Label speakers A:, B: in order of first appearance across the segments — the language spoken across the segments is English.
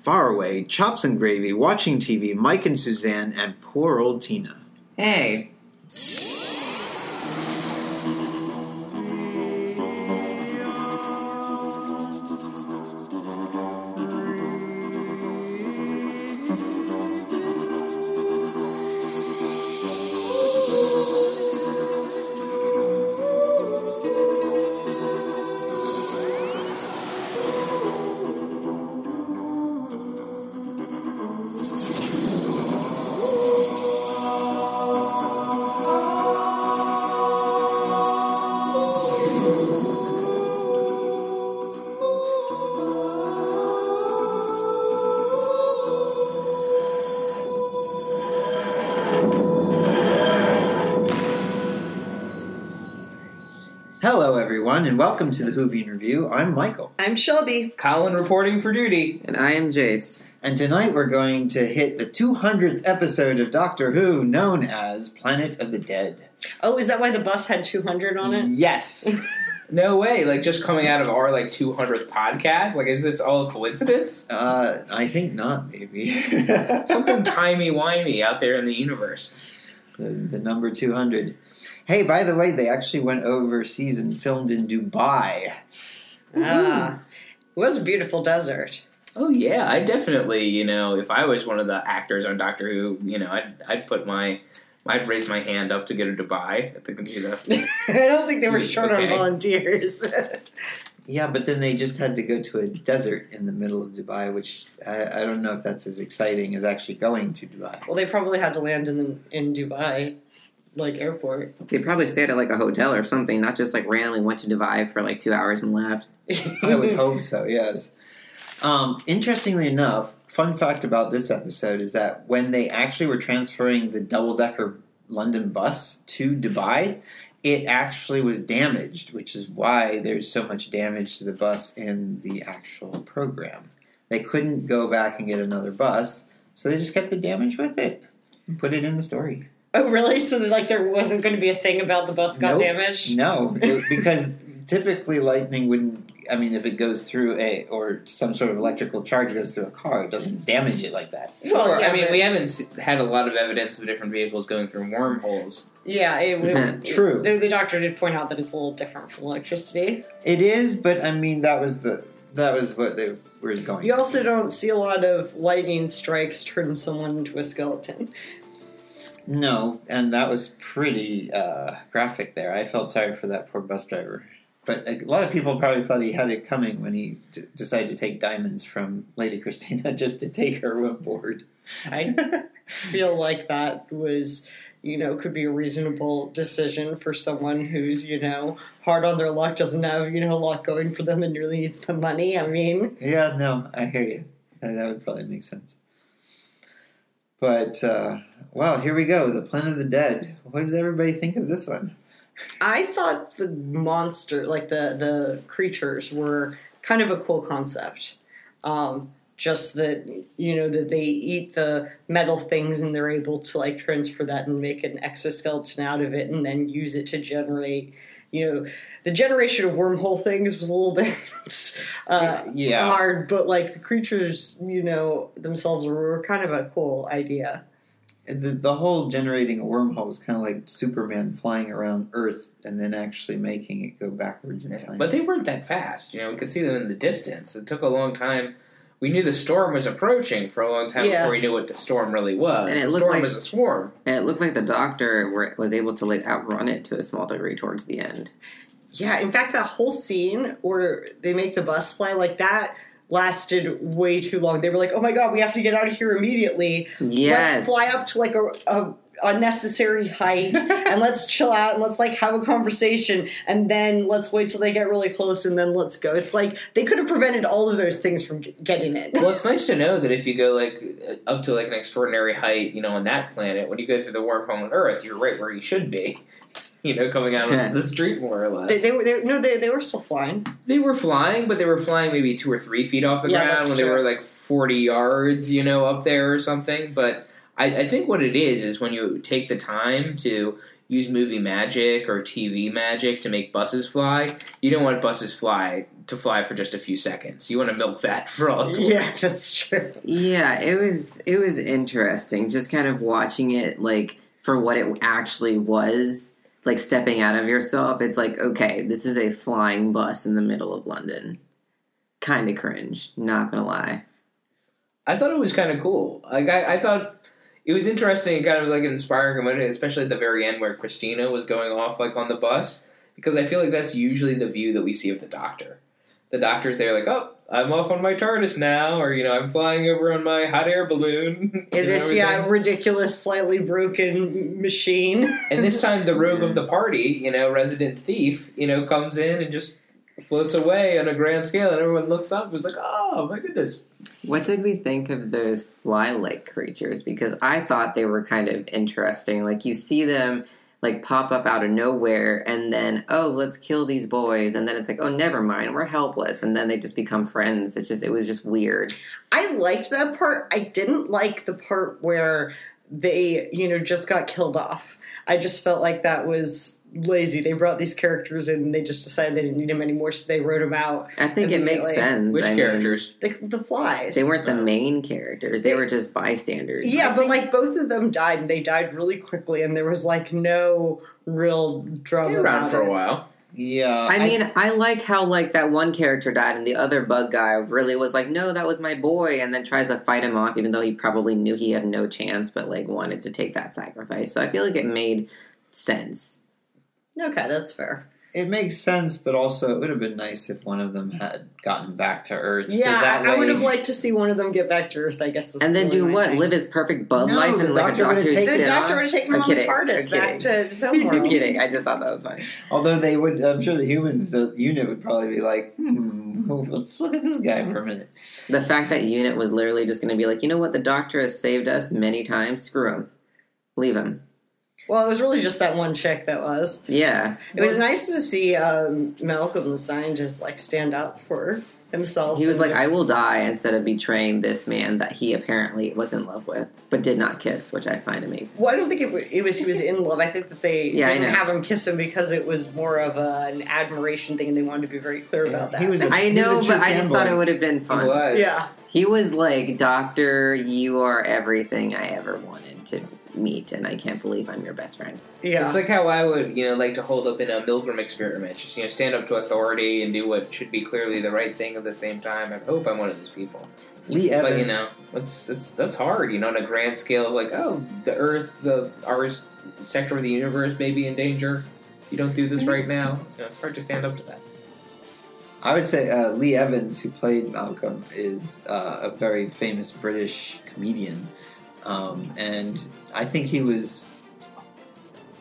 A: Far Away, Chops and Gravy, Watching TV, Mike and Suzanne, and poor old Tina.
B: Hey.
A: Everyone, and welcome to the Whovian Review. I'm Michael,
C: I'm Shelby.
B: Colin reporting for duty.
D: And I am Jace.
A: and tonight we're going to hit the 200th episode of Doctor Who, known as Planet of the Dead.
C: Oh, is that why the bus had 200 on it?
A: Yes.
B: No way. Like just coming out of our like 200th podcast. Like is this all a coincidence?
A: Uh, I think not, maybe.
B: Something timey wimey out there in the universe.
A: the, the number 200. Hey, by the way, they actually went overseas and filmed in Dubai.
C: Ah. It was a beautiful desert.
B: Oh yeah, I definitely, you know, if I was one of the actors on Doctor Who, you know, I'd I'd put my I'd raise my hand up to go to Dubai. I think you know.
C: I don't think they were short
B: Okay.
C: on volunteers.
A: Yeah, but then they just had to go to a desert in the middle of Dubai, which I, I don't know if that's as exciting as actually going to Dubai.
C: well, they probably had to land in in Dubai, like airport.
D: They probably stayed at like a hotel or something, not just like randomly went to Dubai for like two hours and left.
A: I would hope so, yes. Um, interestingly enough, fun fact about this episode is that when they actually were transferring the double decker London bus to Dubai, it actually was damaged, which is why there's so much damage to the bus in the actual program. They couldn't go back and get another bus, so they just kept the damage with it and put it in the story.
C: Oh, really? So, like, there wasn't going to be a thing about the bus got
A: Nope.
C: damaged?
A: No, because typically lightning wouldn't. I mean, if it goes through a or some sort of electrical charge goes through a car, it doesn't damage it like that.
C: Well,
B: Sure,
C: yeah,
B: I mean,
C: but-
B: we haven't had a lot of evidence of different vehicles going through wormholes.
C: Yeah, it, it-
A: True.
C: The, the doctor did point out that it's a little different from electricity.
A: It is, but I mean, that was the that was what they were going.
C: You also don't see a lot of lightning strikes turn someone into a skeleton.
A: No, and that was pretty uh, graphic there. I felt sorry for that poor bus driver. But a lot of people probably thought he had it coming when he d- decided to take diamonds from Lady Christina just to take her on board.
C: I feel like that was, you know, could be a reasonable decision for someone who's, you know, hard on their luck, doesn't have, you know, a lot going for them and really needs the money. I mean,
A: Yeah, no, I hear you. That that would probably make sense. But uh, wow, here we go. The Planet of the Dead. What does everybody think of this one?
C: I thought the monster, like the the creatures, were kind of a cool concept. Um, just that you know that they eat the metal things and they're able to like transfer that and make an exoskeleton out of it and then use it to generate. You know, the generation of wormhole things was a little bit uh,
A: Yeah.
C: hard, but like the creatures, you know, themselves were kind of a cool idea.
A: The, the whole generating a wormhole is kind of like Superman flying around Earth and then actually making it go backwards in time.
B: But they weren't that fast. You know, we could see them in the distance. It took a long time. We knew the storm was approaching for a long time
C: Yeah.
B: before we knew what the storm really was.
D: And it
B: the
D: looked
B: storm
D: like-
B: was a swarm.
D: And it looked like the doctor were, was able to like outrun it to a small degree towards the end.
C: Yeah, in fact, that whole scene where they make the bus fly like that lasted way too long. They were like, "Oh my god, we have to get out of here immediately.
D: Yes.
C: Let's fly up to like a, a unnecessary height and let's chill out and let's like have a conversation and then let's wait till they get really close and then let's go." It's like they could have prevented all of those things from getting in.
B: Well, it's nice to know that if you go like up to like an extraordinary height, you know, on that planet, when you go through the wormhole on Earth, you're right where you should be. You know, coming out of the street more or less.
C: They, they were they, no, they, they were still flying.
B: They were flying, but they were flying maybe two or three feet off the
C: Yeah,
B: ground
C: that's
B: when they were like 40 yards, you know, up there or something. But I, I think what it is is when you take the time to, use movie magic or TV magic to make buses fly. You don't want buses fly to fly for just a few seconds. You want to milk that for all it's worth.
C: Yeah, that's true.
D: Yeah, it was it was interesting just kind of watching it like for what it actually was, like stepping out of yourself. It's like, okay, this is a flying bus in the middle of London. Kind of cringe, not gonna lie.
B: I thought it was kind of cool. Like I, I thought it was interesting kind of like an inspiring moment, especially at the very end where Christina was going off like on the bus, because I feel like that's usually the view that we see of the Doctor. The Doctor's there, like, oh, I'm off on my TARDIS now, or you know, I'm flying over on my hot air balloon.
C: In this, yeah, ridiculous, slightly broken machine.
B: And this time, the rogue of the party, you know, resident thief, you know, comes in and just floats away on a grand scale, and everyone looks up and is like, oh my goodness.
D: What did we think of those fly-like creatures? Because I thought they were kind of interesting. Like you see them like pop up out of nowhere, and then oh, let's kill these boys, and then it's like oh, never mind, we're helpless, and then they just become friends. It's just it was just weird.
C: I liked that part. I didn't like the part where they, you know, just got killed off. I just felt like that was lazy. They brought these characters in and they just decided they didn't need them anymore, so they wrote them out.
D: I think it makes sense.
B: Which
D: I mean,
B: characters?
C: The, the flies.
D: they weren't the
B: No.
D: main characters; they were just bystanders.
C: Yeah, but like both of them died, and they died really quickly, and there was like no real drama.
B: They're around for
C: it.
B: a while.
A: Yeah,
D: I mean, I like how like that one character died, and the other bug guy really was like, "No, that was my boy," and then tries to fight him off, even though he probably knew he had no chance, but like wanted to take that sacrifice. So I feel like it made sense.
C: Okay, that's fair.
A: it makes sense, but also it would have been nice if one of them had gotten back to Earth. so
C: Yeah,
A: that
C: I, I would have liked to see one of them get back to Earth. I guess,
D: And then do what?
C: thing.
D: Live his perfect bug
A: No,
D: life
A: the
D: and like a
A: doctor would've
D: doctor's
A: taken-
C: The doctor would have taken him
D: I'm
C: on the
D: kidding.
C: TARDIS
D: I'm
C: back
D: kidding.
C: to
D: I'm kidding. I just thought that was funny.
A: Although they would, I'm sure the humans, the unit would probably be like, hmm, let's look at this guy for a minute.
D: The fact that Unit was literally just going to be like, you know what? The doctor has saved us many times. Screw him. Leave him.
C: Well, it was really just that one chick that was.
D: Yeah.
C: It was nice to see um, Malcolm the scientist like stand up for himself.
D: He was like,
C: just-
D: I will die instead of betraying this man that he apparently was in love with, but did not kiss, which I find amazing.
C: Well, I don't think it, wa- it was he was in love. I think that they
D: Yeah,
C: didn't have him kiss him because it was more of a, an admiration thing, and they wanted to be very clear about that.
A: He was a-
D: I
A: He
D: know,
A: was a
D: but I just
A: fanboy.
D: thought it would have been
B: He
D: fun.
B: was.
C: yeah.
D: He was like, Doctor, you are everything I ever wanted to meet, and I can't believe I'm your best friend.
C: Yeah.
B: It's like how I would, you know, like to hold up in a Milgram experiment. Just, you know, stand up to authority and do what should be clearly the right thing at the same time. I hope I'm one of those people.
A: Lee Evans.
B: But you know, it's it's that's hard. You know, on a grand scale of like, oh, the Earth, the our sector of the universe may be in danger. You don't do this right now. You know, it's hard to stand up to that.
A: I would say uh, Lee Evans, who played Malcolm, is uh, a very famous British comedian, um, and I think he was.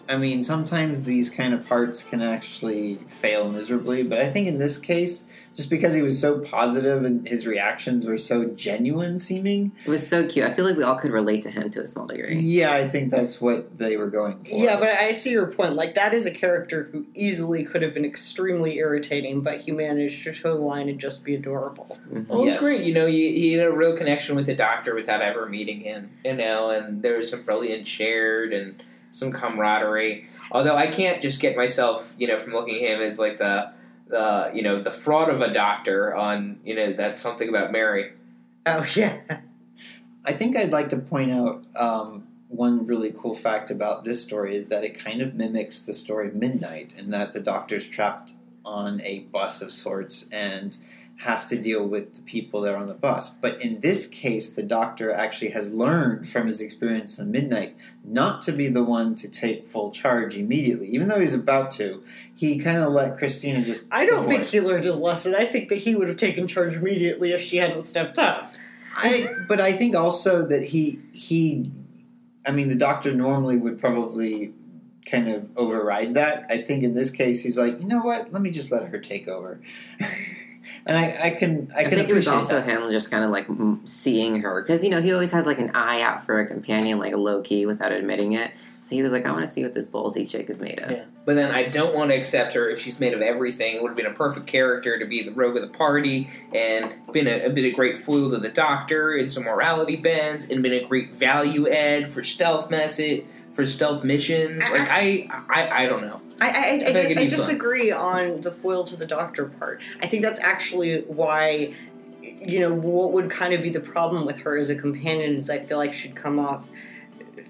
A: I mean, sometimes these kind of parts can actually fail miserably, but I think in this case, just because he was so positive and his reactions were so genuine seeming,
D: It was so cute. I feel like we all could relate to him to a small degree.
A: yeah, I think that's what they were going for.
C: Yeah, but I see your point. Like that is a character who easily could have been extremely irritating, but he managed to toe the line and just be adorable. Mm-hmm.
B: Well,
A: Yes.
B: it's great. You know, he, he had a real connection with the doctor without ever meeting him. You know, and there was some brilliant shared and some camaraderie. Although I can't just get myself, you know, from looking at him as like the the you know the fraud of a doctor on you know that's something about Mary.
C: Oh yeah,
A: I think I'd like to point out um, one really cool fact about this story is that it kind of mimics the story Midnight, in that the Doctor's trapped on a bus of sorts and has to deal with the people that are on the bus. But in this case, the Doctor actually has learned from his experience on Midnight not to be the one to take full charge immediately, even though he's about to. He kind of let Christina just.
C: I don't think he learned his lesson. I think that he would have taken charge immediately if she hadn't stepped up.
A: I, but I think also that he he, I mean, the doctor normally would probably kind of override that. I think in this case, he's like, you know what? Let me just let her take over. and I, I can I,
D: I,
A: can
D: think it was also
A: that.
D: him just kind of like seeing her because you know he always has like an eye out for a companion, like low key without admitting it. So he was like, I want to see what this ballsy chick is made of.
B: Yeah. But then I don't want to accept her if she's made of everything. It would have been a perfect character to be the rogue of the party and been a, a been a great foil to the doctor and some morality bends and been a great value add for stealth message for stealth missions. Like I, I, I don't know.
C: I, I, I, I,
B: fun.
C: disagree on the foil to the doctor part. I think that's actually why, you know, what would kind of be the problem with her as a companion is I feel like she'd come off,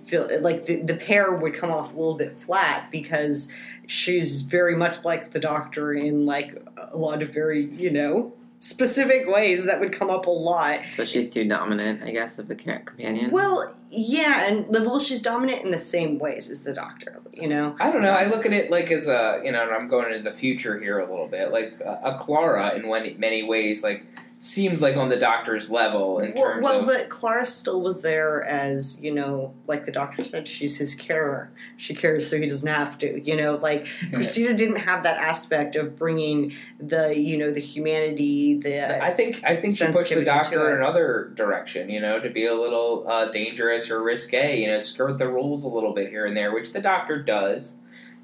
C: feel like the, the pair would come off a little bit flat because she's very much like the doctor in like a lot of very, you know, specific ways that would come up a lot.
D: So she's too dominant, I guess, of a companion.
C: Well, yeah, and the well, she's dominant in the same ways as the doctor, you know.
B: I don't know. I look at it like as a you know, and I'm going into the future here a little bit. Like a, a Clara in many ways, like seemed like on the Doctor's level in
C: Well,
B: terms
C: well
B: of.
C: but Clara still was there as you know, like the doctor said, she's his carer. She cares so he doesn't have to. You know, like Christina didn't have that aspect of bringing the you know the humanity, the
B: I think I think she pushed the doctor in another direction, you know, to be a little uh, dangerous or risque, you know, skirt the rules a little bit here and there, which the doctor does.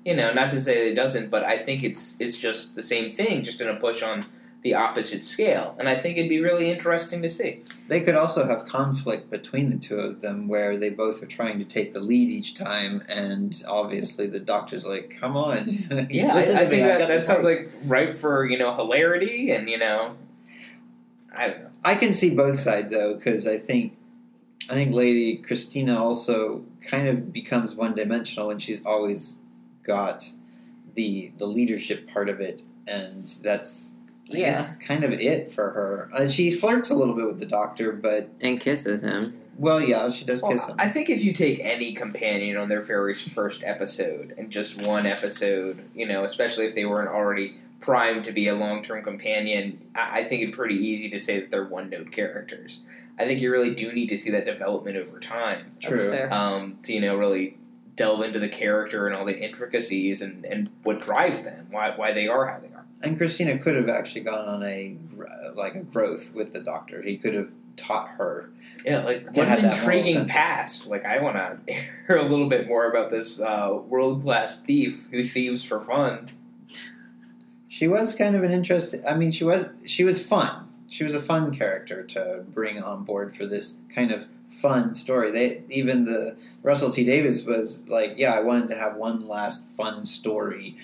B: You know, not to say that it doesn't, but I think it's it's just the same thing, just in a push on the opposite scale, and I think it'd be really interesting to see.
A: They could also have conflict between the two of them where they both are trying to take the lead each time, and obviously the doctor's like, come on.
B: Yeah, I, I
A: me,
B: think
A: I've
B: that, that sounds like ripe for you know hilarity and you know, I don't know.
A: I can see both sides though, because I think I think Lady Christina also kind of becomes one dimensional, and she's always got the the leadership part of it, and that's I
C: Yeah.
A: guess kind of it for her. Uh, she flirts a little bit with the doctor, but
D: and kisses him.
A: well, yeah, she does kiss him.
B: I think if you take any companion on their very first episode and just one episode, you know, especially if they weren't already primed to be a long term companion, I, I think it's pretty easy to say that they're one note characters. I think you really do need to see that development over time
A: True.
B: Um, to, you know, really delve into the character and all the intricacies and, and what drives them, why, why they are how they are.
A: And Christina could have actually gone on a like a growth with the doctor. He could have taught her.
B: Yeah, like what an intriguing past. Like I want to hear a little bit more about this uh, world class thief who thieves for fun.
A: She was kind of an interesting. I mean, she was she was fun. She was a fun character to bring on board for this kind of fun story. They even the Russell T Davies was like, yeah, I wanted to have one last fun story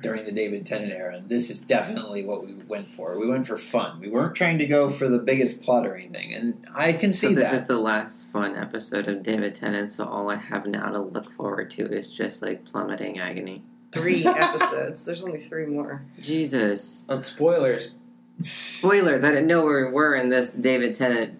A: during the David Tennant era, and this is definitely what we went for. We went for fun. We weren't trying to go for the biggest plot or anything, and I can
D: So
A: see
D: this
A: that.
D: is the last fun episode of David Tennant. So all I have now to look forward to is just like plummeting agony.
C: Three episodes. There's only three more.
D: Jesus.
B: Uh, spoilers.
D: Spoilers! I didn't know where we were in this David Tennant.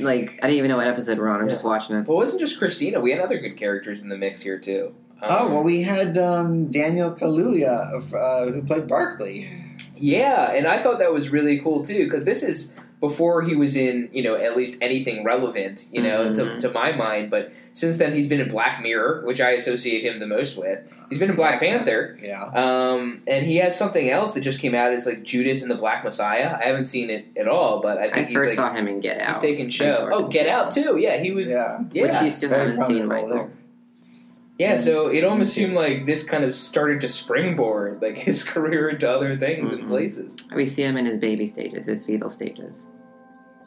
D: Like I didn't even know what episode we're on. I'm just watching it.
B: Well, it wasn't just Christina. We had other good characters in the mix here too. Um,
A: Oh well, we had um, Daniel Kaluuya uh, who played Barclay.
B: yeah, and I thought that was really cool too because this is before he was in you know at least anything relevant you know to,
D: Mhm.
B: to my mind. But since then he's been in Black Mirror, which I associate him the most with. He's been in Black Panther.
A: Yeah.
B: Um, and he has something else that just came out as like Judas and the Black Messiah. I haven't seen it at all, but I
D: I
B: think he's
D: first
B: like
D: saw him in Get Out.
B: he's taking show. Oh, Get Out too. Yeah, he was. Yeah,
A: Yeah.
D: Which you still
A: Very
D: haven't seen,
A: role
D: Michael.
A: There.
B: yeah. So it almost seemed like this kind of started to springboard like his career into other things and
D: Mhm.
B: places.
D: We see him in his baby stages, his fetal stages.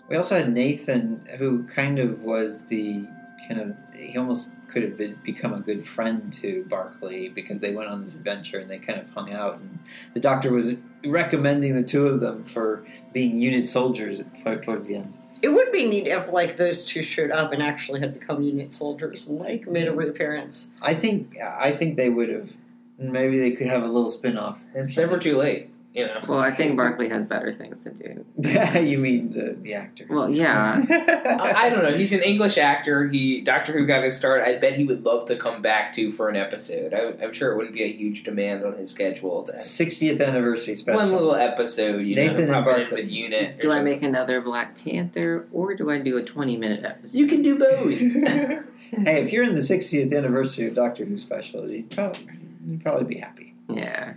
A: We also had Nathan, who kind of was the kind of he almost could have been, become a good friend to Barclay because they went on this adventure and they kind of hung out. And the doctor was recommending the two of them for being unit soldiers towards the end.
C: It would be neat if like those two showed up and actually had become unit soldiers and like made a reappearance.
A: I think I think they would have. Maybe they could have a little spin off.
B: It's never too late, you know.
D: Well, I think Barclay has better things to do.
A: you mean the the actor?
D: Well, yeah.
B: I, I don't know. He's an English actor. He Doctor Who got his start. I bet he would love to come back to for an episode. I, I'm sure it wouldn't be a huge demand on his schedule. To
A: 60th anniversary special.
B: one little episode, you
A: Nathan
B: know,
A: and Barclay.
B: with unit. or
D: Do I
B: something.
D: make another Black Panther or do I do a 20 minute episode?
B: You can do both.
A: Hey, if you're in the 60th anniversary of Doctor Who special, you'd probably, you'd probably be happy.
D: Yeah.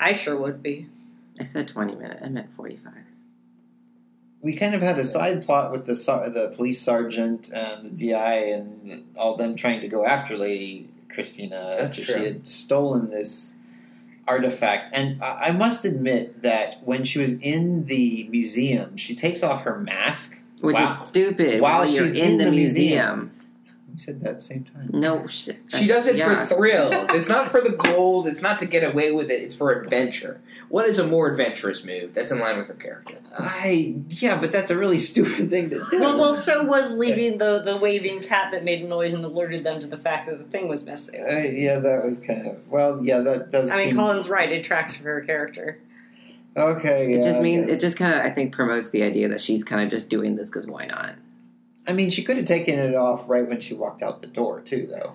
C: I sure would be.
D: I said 20 minute. I meant 45.
A: we kind of had a side plot with the sar- the police sergeant and the DI and all them trying to go after Lady Christina.
B: That's
A: after
B: true.
A: She had stolen this artifact, and I, I must admit that when she was in the museum, she takes off her mask
D: Which
A: Wow.
D: is stupid
A: While
D: while, you're
A: she's
D: in,
A: in
D: the,
A: the
D: museum.
A: We said that at the same time.
D: No, shit.
B: She does it
D: yeah.
B: for thrills. It's not for the gold. It's not to get away with it. It's for adventure. What is a more adventurous move? That's in line with her character.
A: I yeah, but that's a really stupid thing to do.
C: Well, well, so was leaving the, the waving cat that made a noise and alerted them to the fact that the thing was missing.
A: Uh, yeah, that was kind of well. Yeah, that does.
C: I mean,
A: seem,
C: Colin's right. It tracks for her character.
A: Okay, yeah,
D: It just means it just kind of I think promotes the idea that she's kind of just doing this because why not?
A: I mean, she could have taken it off right when she walked out the door too, though.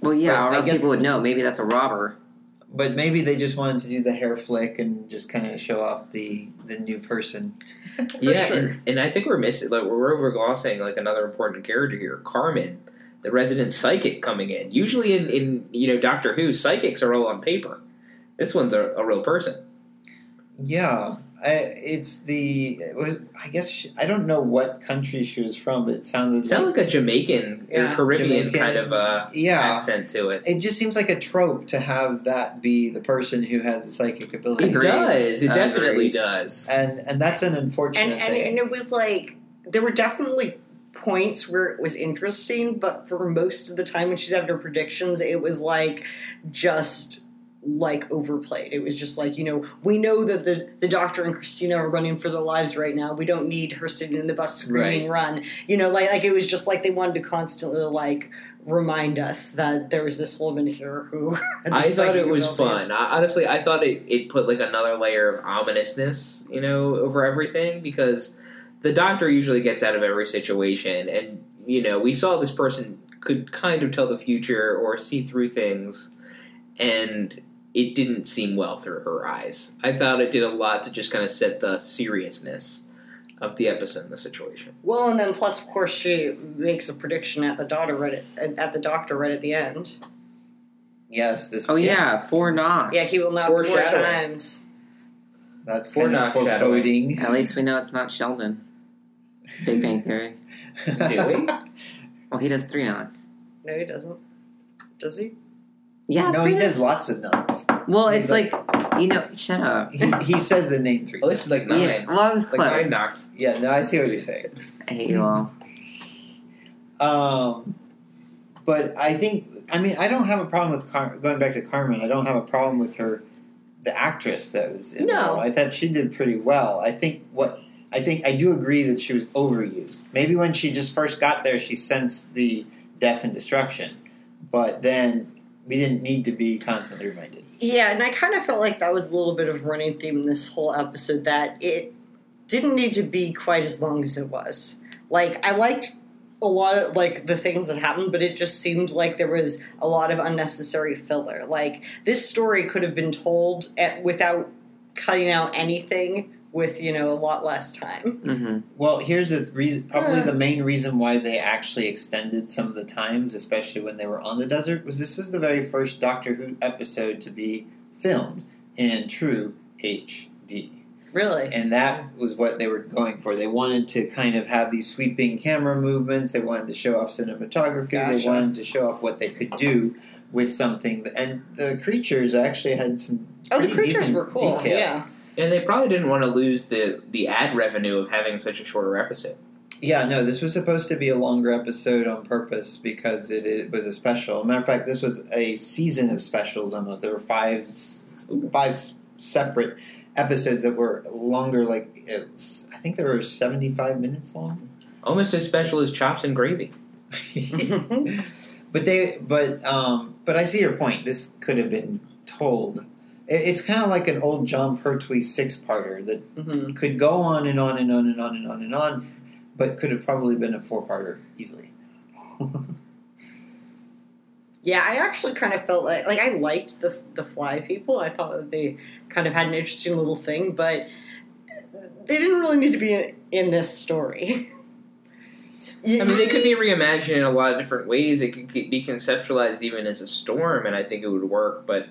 D: Well, yeah,
A: Well,
D: or
A: I
D: else
A: guess-
D: people would know. Maybe that's a robber.
A: But maybe they just wanted to do the hair flick and just kind of show off the the new person.
B: yeah,
A: sure.
B: and, and I think we're missing. Like we're overglossing like another important character here, Carmen, the resident psychic coming in. Usually in in you know Doctor Who, psychics are all on paper. This one's a, a real person.
A: Yeah, I, it's the. It was I guess she, I don't know what country she was from, but it sounded
B: It sounds
A: like,
B: like a Jamaican
C: Yeah.
B: or Caribbean
A: Jamaican.
B: kind of uh,
A: yeah.
B: accent to it.
A: It just seems like a trope to have that be the person who has the psychic ability,
B: It does. It definitely does.
A: and and that's an unfortunate
C: And, and,
A: thing.
C: and it was like, there were definitely points where it was interesting, but for most of the time when she's having her predictions, it was like just like overplayed. It was just like, you know, we know that the, the doctor and Christina are running for their lives right now. We don't need her sitting in the bus screaming run. You know, like like it was just like they wanted to constantly like remind us that there was this woman here who
B: I thought it was
C: abilities.
B: fun. I, honestly, I thought it, it put like another layer of ominousness, you know, over everything because the doctor usually gets out of every situation, and you know, we saw this person could kind of tell the future or see through things, and it didn't seem well through her eyes. I thought it did a lot to just kind of set the seriousness of the episode and the situation.
C: Well, and then plus, of course, she makes a prediction at the daughter right at, at the doctor right at the end.
A: yes, this.
D: Oh yeah, four knocks.
C: Yeah, he will knock four
B: Foreshadowing.
C: times.
A: That's
B: Four
A: kind of
B: knock shadowing.
A: foreboding.
D: At least we know it's not Sheldon. Big Bang Theory.
B: Do we?
D: Well, he does three knocks.
C: No, he doesn't. Does he?
D: Yeah,
A: no, he
D: knocks.
A: does lots of knocks.
D: Well, it's like you know. Shut up.
A: He, he says the name three.
B: Well, this is like nine.
D: Yeah, well, I was
B: Like
D: close.
B: nine knocks.
A: Yeah, no, I see what you're saying.
D: I hate you all.
A: Um, but I think, I mean, I don't have a problem with Car- going back to Carmen. I don't have a problem with her, the actress that was in
C: No.
A: the role. I thought she did pretty well. I think what I think I do agree that she was overused. Maybe when she just first got there, she sensed the death and destruction, but then we didn't need to be constantly reminded.
C: Yeah, and I kind of felt like that was a little bit of a running theme in this whole episode that it didn't need to be quite as long as it was. Like, I liked a lot of like the things that happened, but it just seemed like there was a lot of unnecessary filler. Like this story could have been told at, without cutting out anything with you know a lot less time.
D: hmm
A: Well, here's the reason. Probably
C: Yeah.
A: the main reason why they actually extended some of the times, especially when they were on the desert, was this was the very first Doctor Who episode to be filmed in true HD,
C: Really,
A: and that was what they were going for. They wanted to kind of have these sweeping camera movements. They wanted to show off cinematography. They wanted to show off what they could do with something. And the creatures actually had some.
C: oh, the creatures were cool.
A: Detail.
C: Yeah,
B: And they probably didn't want to lose the the ad revenue of having such a shorter episode.
A: Yeah, no, this was supposed to be a longer episode on purpose because it, it was a special. Matter of fact, this was a season of specials almost. There were five five separate episodes that were longer. Like it's, I think they were seventy five minutes long.
B: Almost as special as chops and gravy.
A: but they, but um, but I see your point. This could have been told. It, it's kind of like an old Jon Pertwee six parter that
C: hmm
A: could go on and on and on and on and on and on, but could have probably been a four parter easily.
C: Yeah, I actually kind of felt like like I liked the the fly people. I thought that they kind of had an interesting little thing, but they didn't really need to be in, in this story.
B: I mean, they could be reimagined in a lot of different ways. It could be conceptualized even as a storm, and I think it would work. But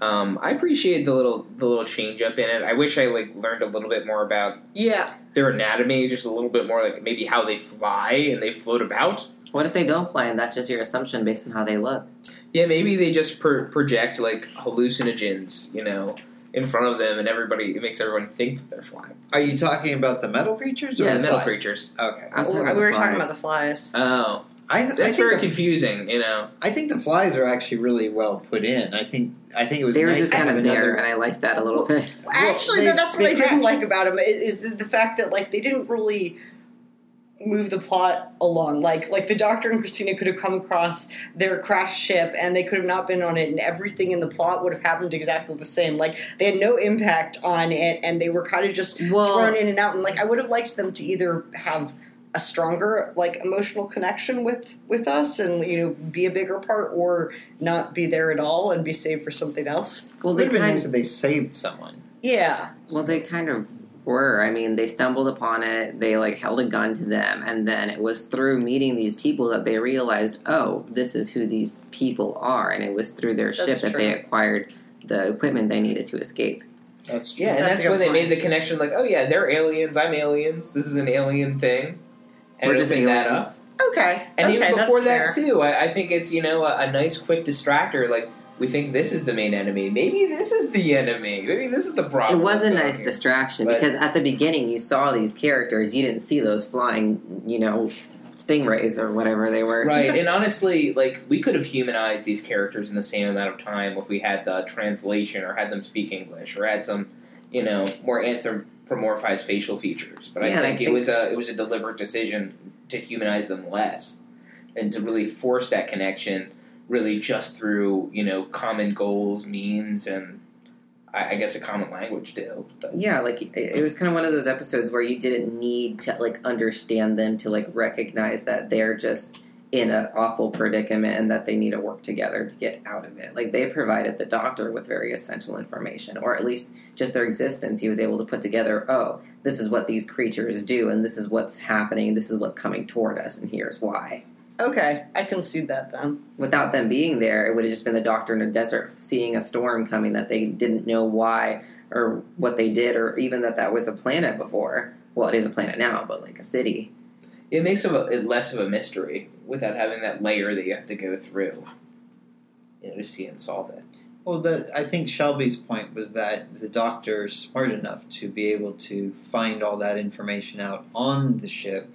B: um, I appreciate the little the little change up in it. I wish I like learned a little bit more about
C: Yeah,
B: their anatomy, just a little bit more like maybe how they fly and they float about.
D: What if they don't fly and that's just your assumption based on how they look?
B: Yeah, maybe they just pro- project like hallucinogens, you know, in front of them, and everybody it makes everyone think that they're flying.
A: Are you talking about the metal creatures? Or
D: Yeah,
A: the
B: metal
A: flies?
B: creatures.
A: Okay.
D: I was talking
C: we
D: about
C: were
D: the
C: talking about the flies.
B: Oh,
A: I, I
B: That's
A: think
B: very
A: the,
B: confusing, you know.
A: I think the flies are actually really well put in. I think I think it was
D: They were just
A: to
D: kind
A: have
D: of there, and I liked that a little
C: Well,
D: bit.
C: Actually,
A: they-
C: no, that's what
A: they
C: I didn't
A: crashed.
C: like about them is the, the fact that like they didn't really move the plot along. Like like the Doctor and Christina could have come across their crashed ship and they could have not been on it, and everything in the plot would have happened exactly the same. Like they had no impact on it, and they were kind of just
D: Well-
C: thrown in and out. And like I would have liked them to either have a stronger like emotional connection with with us and you know be a bigger part or not be there at all and be saved for something else
D: Well,
A: It would
D: they
A: have been
D: kind
A: nice if they saved someone.
C: yeah
D: Well, they kind of were. I mean, they stumbled upon it. They like held a gun to them, and then it was through meeting these people that they realized, oh, this is who these people are, and it was through their ship
C: That's
D: that they acquired the equipment they needed to escape.
A: That's true.
B: Yeah, and
C: That's
B: that's,
C: a good
B: when they made the connection like, oh yeah, they're aliens, I'm aliens, this is an alien thing. And
D: We're just
B: opened that up.
C: okay
B: And
C: okay,
B: even before that
C: fair.
B: too, I, I think it's, you know, a, a nice quick distractor, like we think this is the main enemy. Maybe this is the enemy. Maybe this is the problem.
D: It was a nice
B: here.
D: distraction
B: But-
D: because at the beginning you saw these characters, you didn't see those flying, you know, stingrays or whatever they were.
B: Right, and honestly, like we could have humanized these characters in the same amount of time if we had the translation or had them speak English or had some, you know, more anthropomorphized facial features. But I
D: Yeah, I
B: think, it was a it was a deliberate decision to humanize them less and to really force that connection, really just through you know common goals, means, and I, I guess a common language too. But,
D: Yeah, like it it was kind of one of those episodes where you didn't need to like understand them to like recognize that they're just in an awful predicament and that they need to work together to get out of it. Like they provided the doctor with very essential information, or at least just their existence. He was able to put together, oh, this is what these creatures do, and this is what's happening, this is what's coming toward us, and here's why.
C: okay i can see that then
D: Without them being there, it would have just been the doctor in a desert seeing a storm coming that they didn't know why or what they did, or even that that was a planet before. Well, it is a planet now, but like a city.
B: It makes it, less of a mystery without having that layer that you have to go through, you know, to see and solve it.
A: Well, the, I think Shelby's point was that the doctor's smart enough to be able to find all that information out on the ship,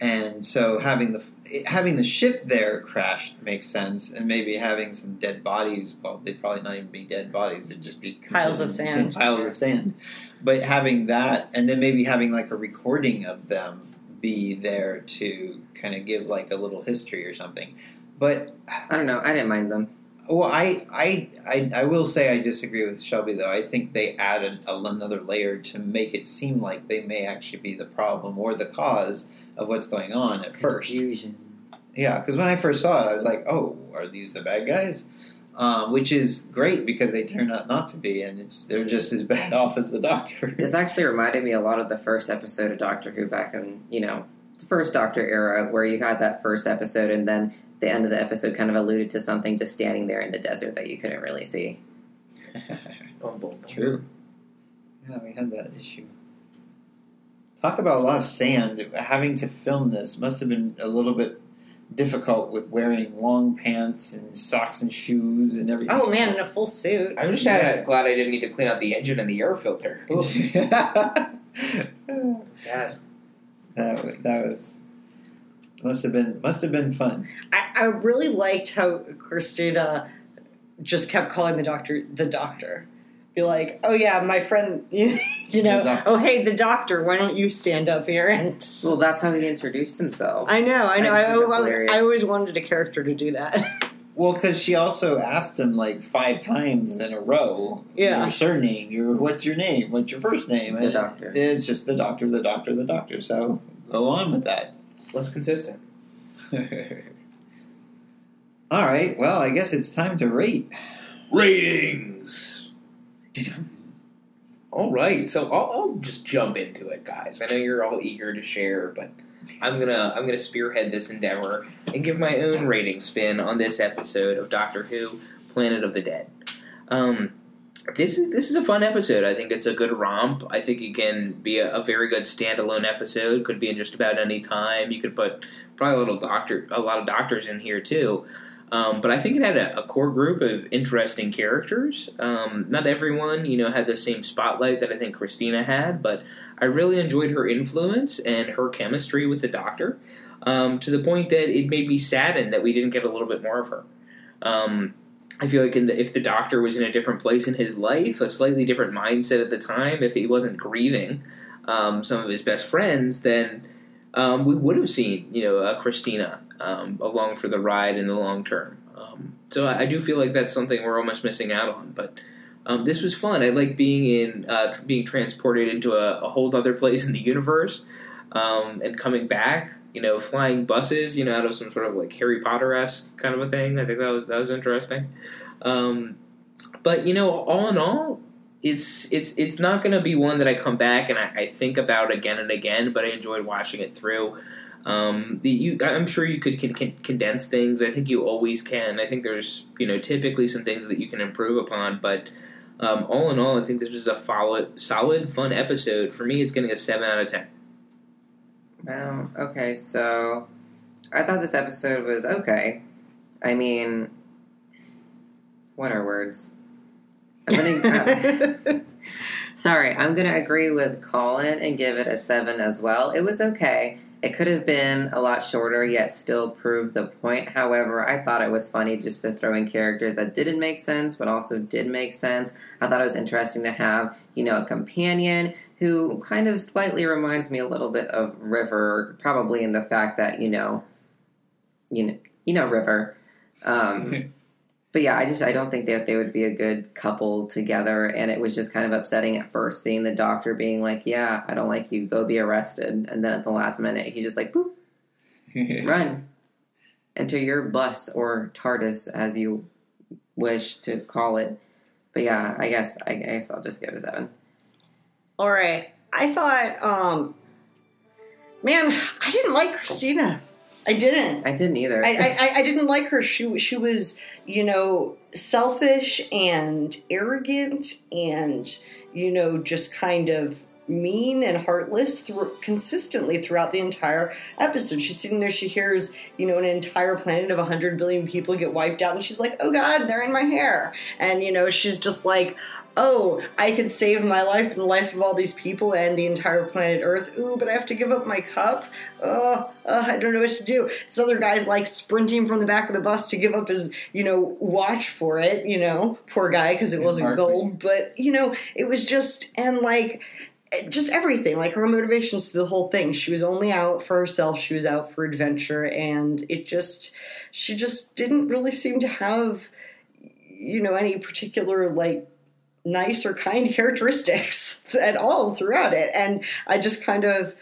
A: and so having the having the ship there crashed makes sense, and maybe having some dead bodies. Well, they'd probably not even be dead bodies; they'd just be
C: Piles of sand.
A: Piles of sand. But having that, and then maybe having like a recording of them be there to kind of give like a little history or something. But
D: I don't know. I didn't mind them.
A: well, I, I, I, I will say I disagree with Shelby though. I think they added a, another layer to make it seem like they may actually be the problem or the cause of what's going on at first.
D: Confusion.
A: Yeah, because when I first saw it, I was like, "Oh, are these the bad guys?" Um, which is great because they turn out not to be, and it's they're just as bad off as the Doctor.
D: This actually reminded me a lot of the first episode of Doctor Who back in, you know, the first Doctor era, where you had that first episode and then the end of the episode kind of alluded to something just standing there in the desert that you couldn't really see.
A: True. Yeah, we had that issue. Talk about a lot of sand. Having to film this must have been a little bit difficult with wearing long pants and socks and shoes and everything.
C: oh man in a full suit
B: I'm just
A: Yeah.
B: glad I didn't need to clean out the engine and the air filter. Ooh,
A: that, that was must have been must have been fun.
C: I, I really liked how Christina just kept calling the doctor the doctor. Be like, oh yeah, my friend, you, you know, oh hey, the doctor, why don't you stand up here and.
D: Well, that's how he introduced himself.
C: I know, I know.
D: I
C: I,
D: just think that's
C: I. I always wanted a character to do that.
A: Well, because she also asked him like five times in a row.
C: Yeah.
A: Your surname. Your what's your name? What's your first name?
D: The
A: And
D: doctor.
A: It's just the doctor. The doctor. The doctor. So go on with that.
B: Less consistent.
A: All right. Well, I guess it's time to rate.
B: Ratings. All right, so I'll, I'll just jump into it, guys. I know you're all eager to share, but I'm gonna I'm gonna spearhead this endeavor and give my own rating spin on this episode of Doctor Who: Planet of the Dead. Um, this is this is a fun episode. I think it's a good romp. I think it can be a, a very good standalone episode. Could be in just about any time. You could put probably a little doctor, a lot of doctors in here too. Um, but I think it had a, a, core group of interesting characters. Um, not everyone, you know, had the same spotlight that I think Christina had, but I really enjoyed her influence and her chemistry with the Doctor um, to the point that it made me saddened that we didn't get a little bit more of her. Um, I feel like the, if the Doctor was in a different place in his life, a slightly different mindset at the time, if he wasn't grieving um, some of his best friends, then um, we would have seen, you know, uh, Christina um, along for the ride in the long term. Um, so I, I, do feel like that's something we're almost missing out on. But um, this was fun. I like being in, uh, being transported into a, a, whole other place in the universe um, and coming back. You know, flying buses. You know, out of some sort of like Harry Potter esque kind of a thing. I think that was that was interesting. Um, but you know, all in all, it's it's it's not going to be one that I come back and I, I, think about again and again. But I enjoyed watching it through. Um, the, you, I'm sure you could condense things. I think you always can. I think there's you know typically some things that you can improve upon, but um, all in all, I think this was a solid, solid, fun episode. For me, it's getting a seven out of ten.
D: Wow. Okay, so I thought this episode was okay. I mean, what are words? I'm gonna. sorry, I'm gonna agree with Colin and give it a seven as well. It was okay. It could have been a lot shorter, yet still prove the point. However, I thought it was funny just to throw in characters that didn't make sense, but also did make sense. I thought it was interesting to have, you know, a companion who kind of slightly reminds me a little bit of River, probably in the fact that, you know, you know, you know River. Um, but yeah, I just I don't think that they would be a good couple together, and it was just kind of upsetting at first seeing the doctor being like, "Yeah, I don't like you, go be arrested," and then at the last minute he just like, "Boop, run, enter your bus or TARDIS as you wish to call it." But yeah, I guess I guess I'll just give it a seven.
C: All right, I thought, um, man, I didn't like Christina. I didn't.
D: I didn't either.
C: I, I, I didn't like her. She she was you know selfish and arrogant and you know just kind of mean and heartless through, consistently throughout the entire episode. She's sitting there, she hears, you know, an entire planet of 100 billion people get wiped out, and she's like, oh God, they're in my hair. And, you know, she's just like, oh, I could save my life and the life of all these people and the entire planet Earth. Ooh, but I have to give up my cup. Oh, uh, I don't know what to do. This other guy's like sprinting from the back of the bus to give up his, you know, watch for it. You know, poor guy because it wasn't gold. But you know, it was just and like just everything like her motivations to the whole thing she was only out for herself she was out for adventure and it just she just didn't really seem to have you know any particular like nice or kind characteristics at all throughout it. And I just kind of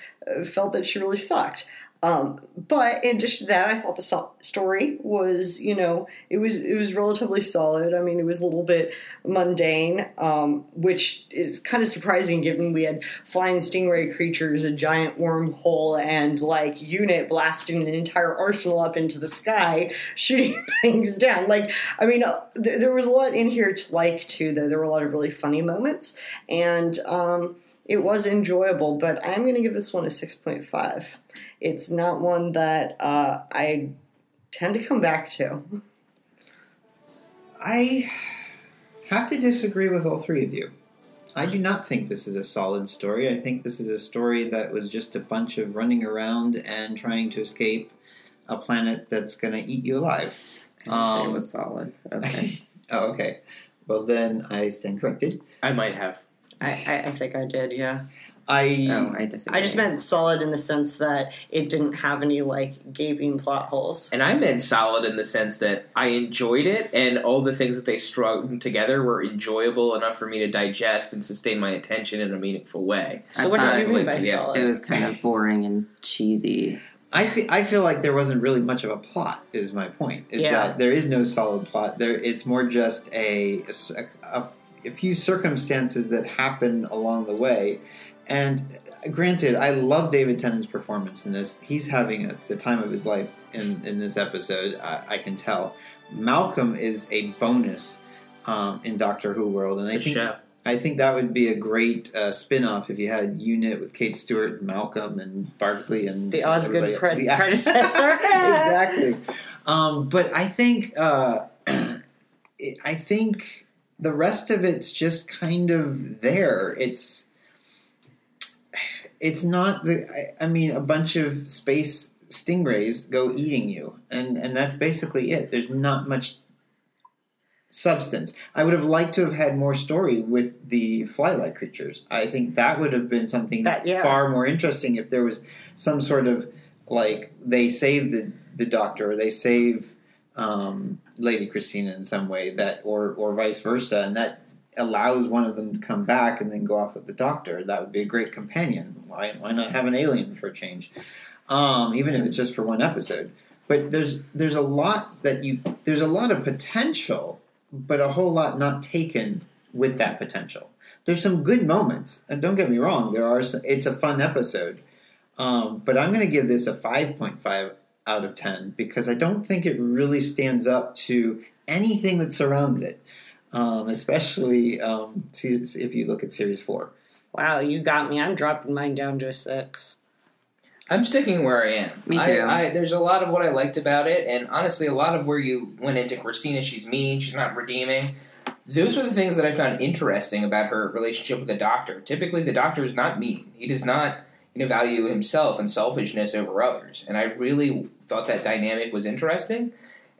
C: felt that she really sucked. Um, but in addition to that, I thought the so- story was, you know, it was it was relatively solid. I mean, it was a little bit mundane, um, which is kind of surprising given we had flying stingray creatures, a giant wormhole, and like unit blasting an entire arsenal up into the sky, shooting things down. Like, I mean, uh, th- there was a lot in here to like too. Though there were a lot of really funny moments, and um, it was enjoyable. But I'm going to give this one a six point five. It's not one that uh, I tend to come back to.
A: I have to disagree with all three of you. I do not think this is a solid story. I think this is a story that was just a bunch of running around and trying to escape a planet that's going to eat you alive.
D: Um, it was solid. Okay.
A: oh, okay. Well, then I stand corrected.
B: I might have.
C: I, I, I think I did, yeah.
A: I
D: oh, I disagree.
C: I just meant solid in the sense that it didn't have any like gaping plot holes.
B: And I meant solid in the sense that I enjoyed it, and all the things that they strung together were enjoyable enough for me to digest and sustain my attention in a meaningful way.
C: So, I what did you mean by solid?
D: It was kind of boring and cheesy.
A: I feel, I feel like there wasn't really much of a plot. Is my point? Is yeah. that there is no solid plot. There, it's more just a, a, a few circumstances that happen along the way and granted, I love David Tennant's performance in this. He's having a, the time of his life in, in this episode, I, I can tell. Malcolm is a bonus um, in Doctor Who world, and I think
B: chef.
A: I think that would be a great uh, spin-off if you had Unit with Kate Stewart and Malcolm and Barclay and
C: The Osgood pre-
A: Yeah.
C: predecessor.
A: exactly. Um, but I think uh, I think the rest of it's just kind of there. It's it's not the. I, I mean, a bunch of space stingrays go eating you, and and that's basically it. There's not much substance. I would have liked to have had more story with the fly-like creatures. I think that would have been something
C: That- yeah.
A: far more interesting if there was some sort of like they save the the doctor or they save um, Lady Christina in some way that or or vice versa, and that allows one of them to come back and then go off with the doctor. That would be a great companion. Why why not have an alien for a change? Um, even if it's just for one episode. But there's there's a lot that you there's a lot of potential, but a whole lot not taken with that potential. There's some good moments, and don't get me wrong. There are. Some, it's a fun episode, um, but I'm going to give this a 5.5 out of 10 because I don't think it really stands up to anything that surrounds it, um, especially um, if you look at series four.
C: wow, you got me. I'm dropping mine down to a six.
B: I'm sticking where I am.
D: Me
B: I-
D: too.
B: I, there's a lot of what I liked about it, and honestly, a lot of where you went into Christina. She's mean. She's not redeeming. Those were the things that I found interesting about her relationship with the Doctor. Typically, the Doctor is not mean. He does not, you know, value himself and selfishness over others. And I really thought that dynamic was interesting.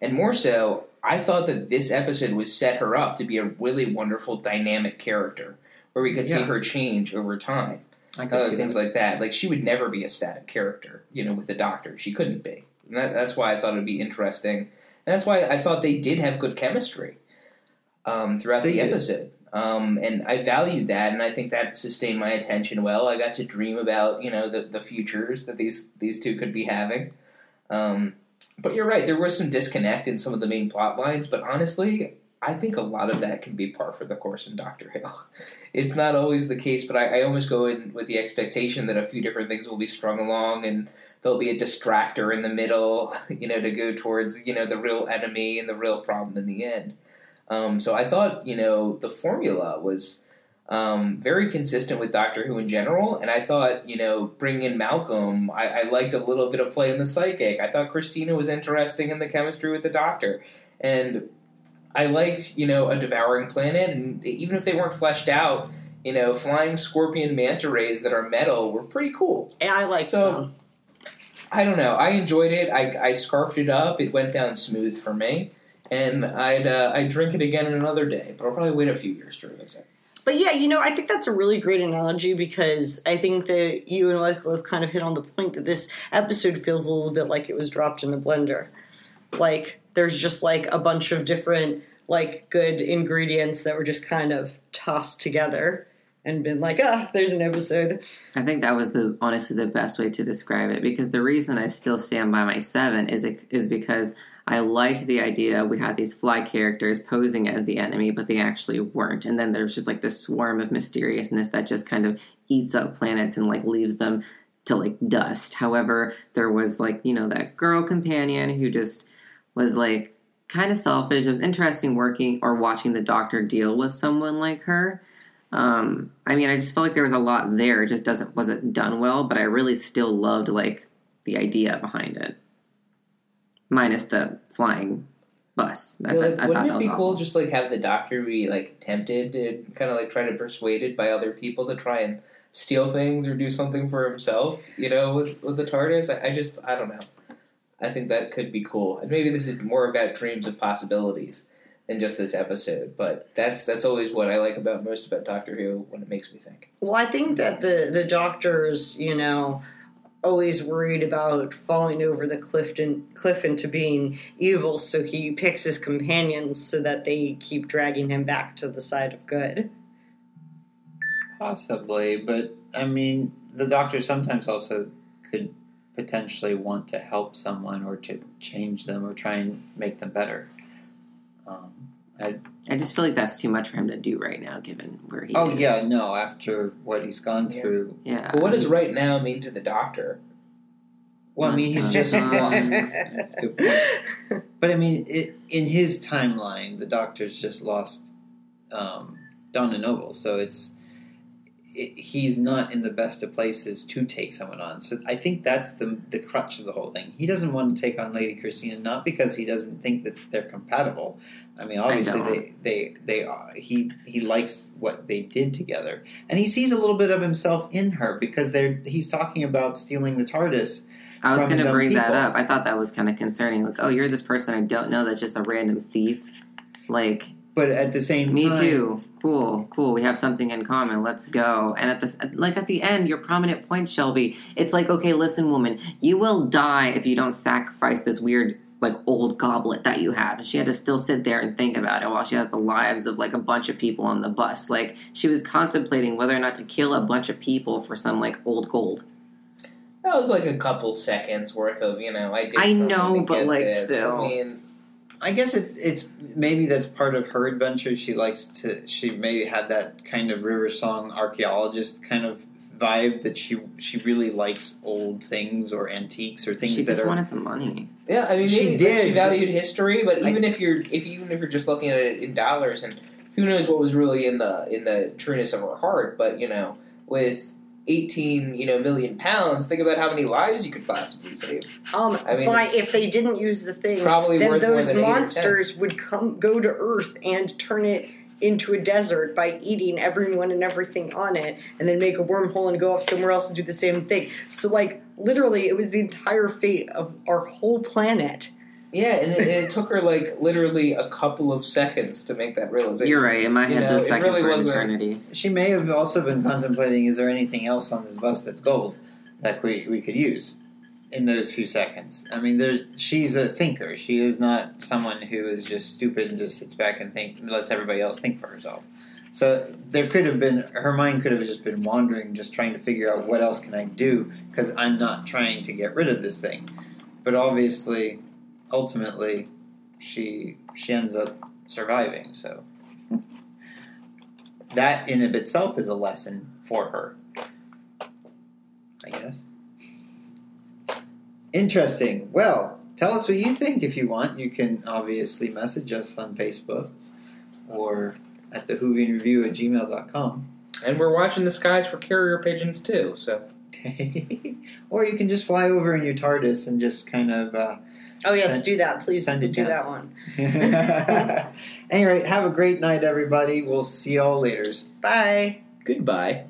B: And more so, I thought that this episode would set her up to be a really wonderful dynamic character, where we could see her change over time
A: I can
B: other
A: see
B: things
A: that.
B: like that. Like she would never be a static character, you know, with the Doctor. She couldn't be. And that, that's why I thought it'd be interesting, and that's why I thought they did have good chemistry um, throughout
A: They
B: the
A: did.
B: episode. Um, and I valued that, and I think that sustained my attention well. I got to dream about you know the, the futures that these these two could be having. Um, but you're right, there was some disconnect in some of the main plot lines. But honestly, I think a lot of that can be par for the course in Doctor Who. It's not always the case, but I, I almost go in with the expectation that a few different things will be strung along, and there'll be a distractor in the middle, you know, to go towards you know the real enemy and the real problem in the end. Um, so I thought you know the formula was um, very consistent with Doctor Who in general, and I thought you know bringing in Malcolm, I, I liked a little bit of play in the psychic. I thought Christina was interesting in the chemistry with the Doctor, and I liked you know a devouring planet, and even if they weren't fleshed out, you know flying scorpion manta rays that are metal were pretty cool.
C: Yeah, I like
B: So-
C: them.
B: I don't know. I enjoyed it. I, I scarfed it up. It went down smooth for me, and I'd uh, I'd drink it again in another day. But I'll probably wait a few years to remix it.
C: But yeah, you know, I think that's a really great analogy because I think that you and Wycliffe kind of hit on the point that this episode feels a little bit like it was dropped in a blender. Like there's just like a bunch of different like good ingredients that were just kind of tossed together and been like, ah, there's an episode.
D: I think that was the honestly the best way to describe it because the reason I still stand by my seven is is because I liked the idea we had these fly characters posing as the enemy, but they actually weren't. And then there's just like this swarm of mysteriousness that just kind of eats up planets and like leaves them to like dust. However, there was like, you know, that girl companion who just was like kind of selfish. It was interesting working or watching the doctor deal with someone like her. Um, I mean, I just felt like there was a lot there. It just doesn't wasn't done well, but I really still loved like the idea behind it, minus the flying bus. I,
B: Yeah,
D: thought-
B: like,
D: I
B: wouldn't
D: thought
B: it
D: that
B: be
D: was
B: cool
D: awful.
B: just like have the doctor be like tempted and kind of like try to persuaded by other people to try and steal things or do something for himself? You know, with with the TARDIS. I, I just I don't know. I think that could be cool, and maybe this is more about dreams of possibilities than just this episode. But that's that's always what I like about most about Doctor Who when it makes me think.
C: Well, I think that the the doctors, you know, always worried about falling over the cliff and cliff into being evil, so he picks his companions so that they keep dragging him back to the side of good.
A: Possibly, but I mean, the doctor sometimes also could potentially want to help someone or to change them or try and make them better. Um, I,
D: I just feel like that's too much for him to do right now, given where he
A: oh
D: is.
A: yeah, no. After what he's gone
B: Yeah.
A: through,
D: yeah.
B: But what does right now mean to the doctor?
A: well, I mean, he's just. Good point. But I mean, it, in his timeline, the doctor's just lost um, Donna Noble. So it's it, he's not in the best of places to take someone on. So I think that's the the crutch of the whole thing. He doesn't want to take on Lady Christina not because he doesn't think that they're compatible. I mean, obviously
D: don't.
A: they they they are. He he likes what they did together, and he sees a little bit of himself in her because they're he's talking about stealing the TARDIS.
D: I was going to bring that up. I thought that was kind of concerning. Like, oh, you're this person I don't know that's just a random thief. Like,
A: But at the same time
D: me
A: time,
D: too. Cool, cool. We have something in common. Let's go. And at the like at the end, your prominent point, Shelby. It's like, okay, listen, woman, you will die if you don't sacrifice this weird like old goblet that you have. And she had to still sit there and think about it while she has the lives of like a bunch of people on the bus. Like she was contemplating whether or not to kill a bunch of people for some like old gold.
B: That was like a couple seconds worth of, you know, I did
D: I know, but, like,
B: this.
D: still.
B: I mean,
A: I guess it, it's maybe that's part of her adventure. She likes to. She maybe had that kind of river song archaeologist kind of vibe that she she really likes old things or antiques or things
D: She
A: that
D: just
A: are.
D: wanted the money.
B: yeah, I mean,
A: She
B: maybe like,
A: did.
B: she valued history, but
A: I-
B: even if you're, if even if you're just looking at it in dollars, and who knows what was really in the in the trueness of her heart, but you know, with eighteen, you know, million pounds, think about how many lives you could possibly save.
C: Um,
B: I mean,
C: if they didn't use the thing,
B: probably
C: then those
B: than eight or
C: monsters would come go to Earth and turn it into a desert by eating everyone and everything on it, and then make a wormhole and go off somewhere else and do the same thing. So, like, literally, it was the entire fate of our whole planet.
B: Yeah, and it, it took her like literally a couple of seconds to make that realization.
D: You're right. In my
B: You
D: head,
B: know,
D: those
B: it
D: seconds
B: really
D: were eternity.
A: She may have also been contemplating: is there anything else on this bus that's gold that we we could use in those few seconds? I mean, there's she's a thinker. She is not someone who is just stupid and just sits back and think lets everybody else think for herself. So there could have been her mind could have just been wandering, just trying to figure out what else can I do because I'm not trying to get rid of this thing. But obviously, ultimately, she she ends up surviving. So that in of itself is a lesson for her. I guess. Interesting. Well, tell us what you think if you want. You can obviously message us on Facebook or at the Whovian Review at gmail.com.
B: And we're watching the skies for carrier pigeons too. So
A: or you can just fly over in your TARDIS and just kind of. Uh,
C: Oh yes,
A: Send-
C: do that, please.
A: send it
C: do
A: down.
C: that one.
A: anyway, have a great night, everybody. We'll see y'all later.
C: Bye.
B: goodbye.